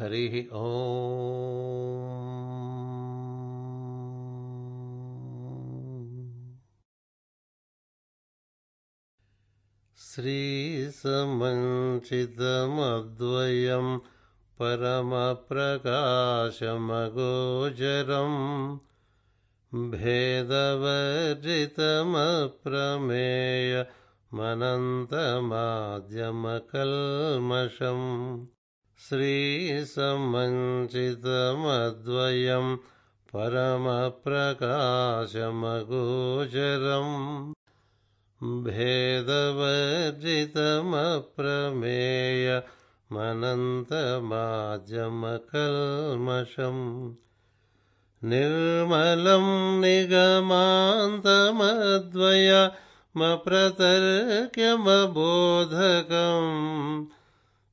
हरिः श्रीसमञ्चितमद्वयं परमप्रकाशमगोचरम् भेदवर्जितमप्रमेयमनन्तमाद्यमकल्मषम् श्रीसमञ्चितमद्वयं परमप्रकाशमगोचरम् भेदवर्जितमप्रमेयमनन्तमाद्यमकल्मषम् निर्मलं निगमान्तमद्वयमप्रतर्क्यमबोधकम्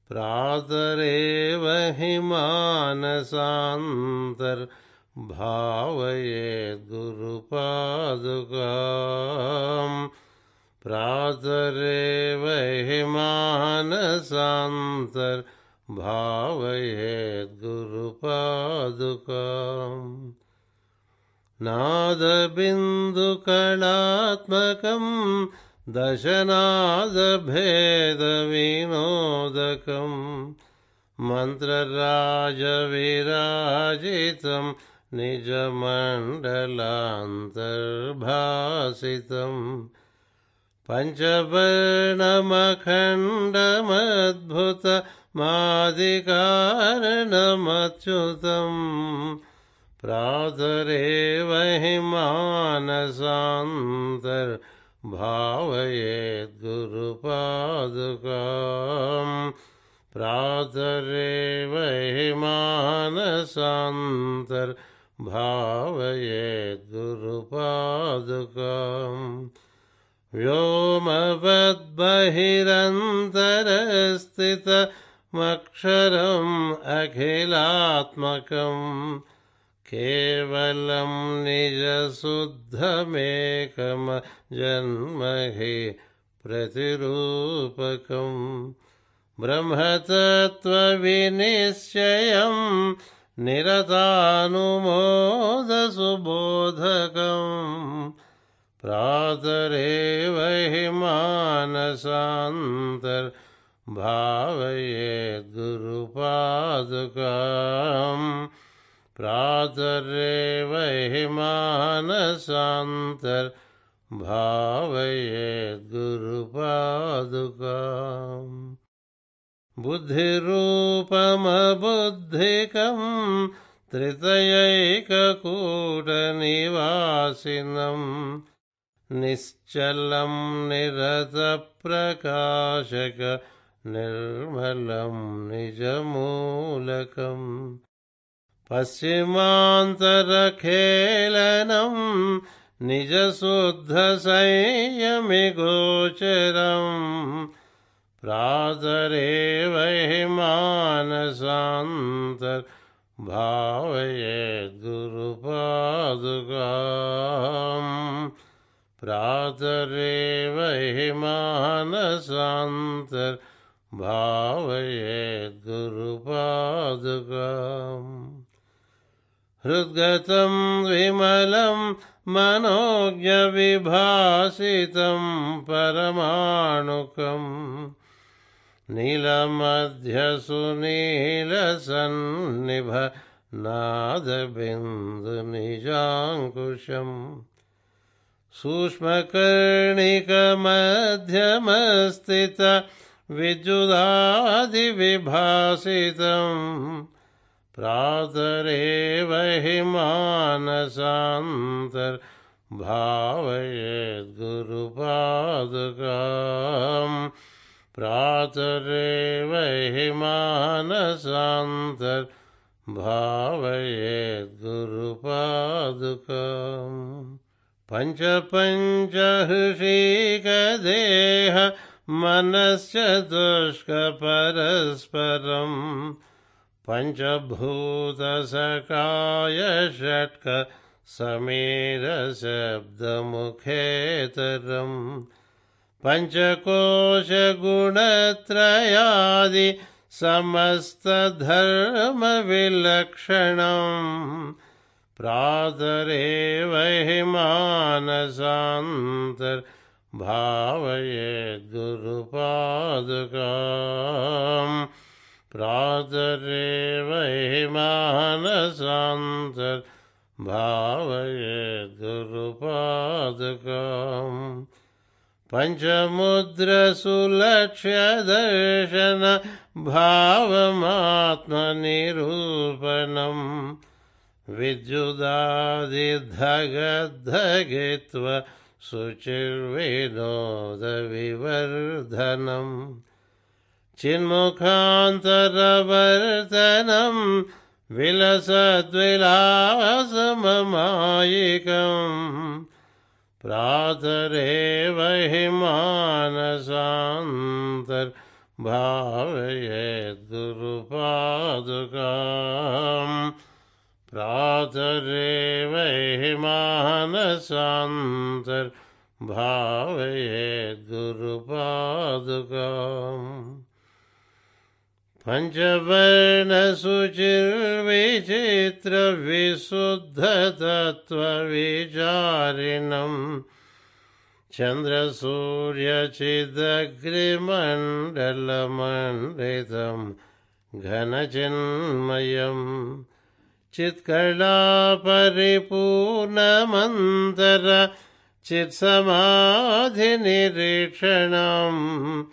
प्रातरेव हि मानसान्तर्भावयेद्गुरुपादुकाम् प्रातरेव हि मानसान्तर्भावयेद्गुरुपादुकाम् नादबिन्दुकणात्मकम् दशनादभेदविनोदकम् मन्त्रराजविराजितं निजमण्डलान्तर्भासितम् पञ्चवर्णमखण्डमद्भुतमादिकारणमच्युतम् प्रातरेव हि मानसान्तर्भावयेद्गुरुपादुकाम् प्रातरेव हि मानसान्तर्भावयेद्गुरुपादुकाम् व्योमवद्बहिरन्तरस्थितमक्षरम् अखिलात्मकम् केवलं निजशुद्धमेकमजन्म हि प्रतिरूपकम् ब्रह्मतत्त्वविनिश्चयं निरतानुमोदसुबोधकम् प्रातरेव हि मानसान्तर्भावयेद्गुरुपादुकाम् प्रातरेव हि मानसान्तर्भावयेद्गुरुपादुकाम् बुद्धिरूपमबुद्धिकं त्रितयैककूटनिवासिनम् निश्चलं निरतप्रकाशक निर्मलं निजमूलकम् पश्चिमान्तरखेलनं निजशुद्धसंयमिगोचरम् प्रातरेव हि मानसान्तर्भावयेद्गुरुपादुकाम् प्रातरेव हि मानसान्तर्भावयेद्गुरुपादुकाम् हृद्गतं विमलं मनोज्ञविभासितं परमाणुकम् नादबिन्दुनिजाङ्कुशम् सूक्ष्मकर्णिकमध्यमस्थित विद्युदादिविभासितम् प्रातरेव हि मानसान्तर्भावयेद्गुरुपादुकाम् प्रातरेव हि मानसान्तर्भावयेद्गुरुपादुकाम् पञ्चपञ्चहृषीकदेह मनश्चतुष्कपरस्परम् पञ्चभूतसकाय षट्क समीरशब्दमुखेतरम् पञ्चकोशगुणत्रयादि समस्तधर्मविलक्षणम् प्रातरेव हि मानसान्तर्भावयेद्गुरुपादुकाम् प्रातरेव हि मानसान्तर्भावयेद्गुरुपादुकाम् पञ्चमुद्रसुलक्ष्यदर्शन भावमात्मनिरूपणम्। विद्युदादिधगद्धगित्व शुचिर्विनोदविवर्धनम् चिन्मुखान्तरवर्तनम् विलसद्विलासममायिकम् प्रातरेव हि मानसान्तर्भावयेद्गुरुपादुकाम् प्रातरेव हि मानसान्तर्भावयेद्गुरुपादुकाम् पञ्चवर्णसुचिर्विचित्रविशुद्धतत्त्वविचारिणम् चन्द्रसूर्यचिदग्रिमण्डलमण्डितं घनचिन्मयम्। चित्कलापरिपूर्णमन्तर चित्समाधिनिरीक्षणम्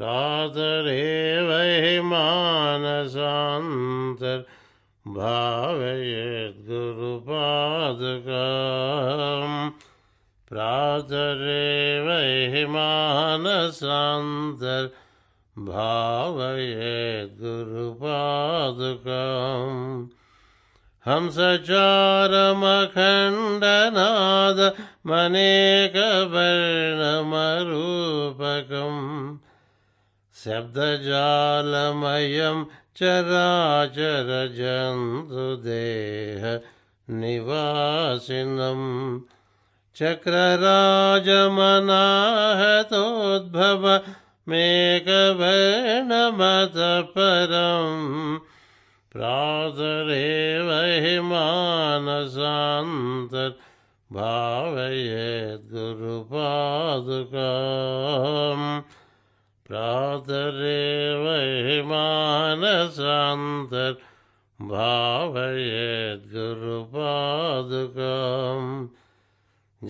प्रातरेव हि मानसान्तर्भावयेद्गुरुपादुकाम् प्रातरेव हि मानसान्तर्भावयेद्गुरुपादुकाम् हंसचारमखण्डनाद मनेकवर्णमरूपकम् शब्दजालमयं चराचरजन्तुदेह निवासिनम् चक्रराजमनाहतोद्भव मेकवर्णमतः परम् प्रातरेव हि मानसान्तर्भावयेद्गुरुपादुकाम् प्रातरेव हि मानसान्तर्भावयेद्गुरुपादुकाम्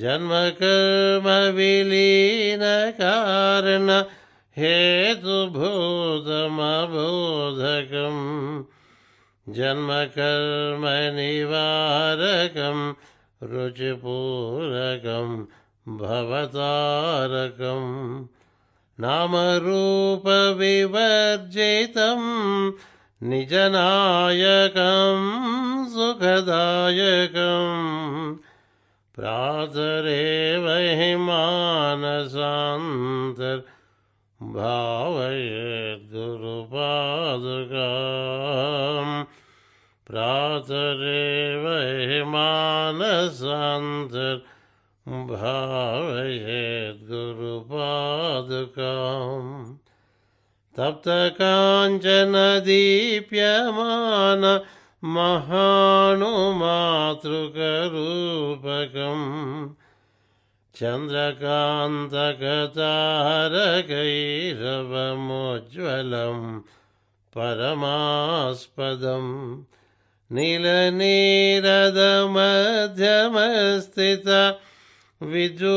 जन्मकर्मविलीनकारण हेतुभूतमबोधकम् जन्मकर्मनिवारकं रुचिपूरकं भवतारकम्। नामरूपविवर्जितं निजनायकं सुखदायकम् प्रातरेव हि मानसान्तर्भावयेद्गुरुपादुकाम्। प्रातरेव हि मानसान्तर्भावयेद्गुरुपादुकाम् तप्तकाञ्चनदीप्यमान महानुमातृकरूपकम्। चन्द्रकान्तकतारकैरवमुज्ज्वलम् परमास्पदम्। नीलनीरदमध्यमस्थित विद्युदादिविभासितम्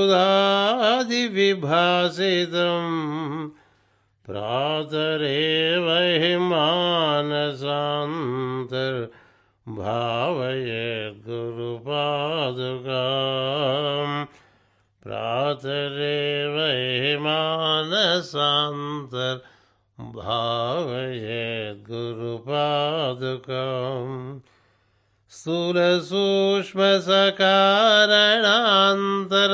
प्रातरेव हि मानसान्तर्भावयेद्गुरुपादुकाम् प्रातरेव हि मानसान्तर्भावयेद्गुरुपादुकाम् स्थूलसूक्ष्मसकारणान्तर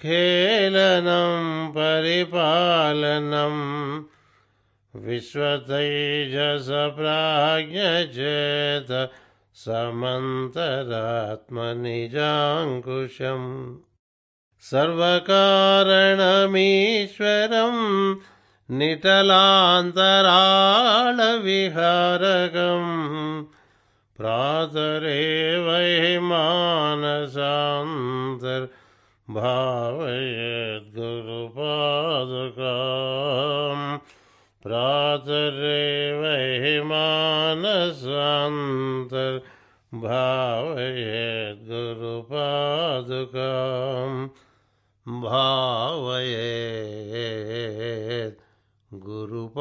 खेलनं परिपालनम् विश्वतैजसप्राज्ञचेत समन्तरात्मनिजाङ्कुशम्। सर्वकारणमीश्वरं निटलान्तराळविहारकम् प्रातरेवै मानसान्तर्भावयद्गुरुपादुकाम् प्रातरेवै मानसान्तर्भावयद्गुरुपादुकाम् भावयेत् गुरुपादुका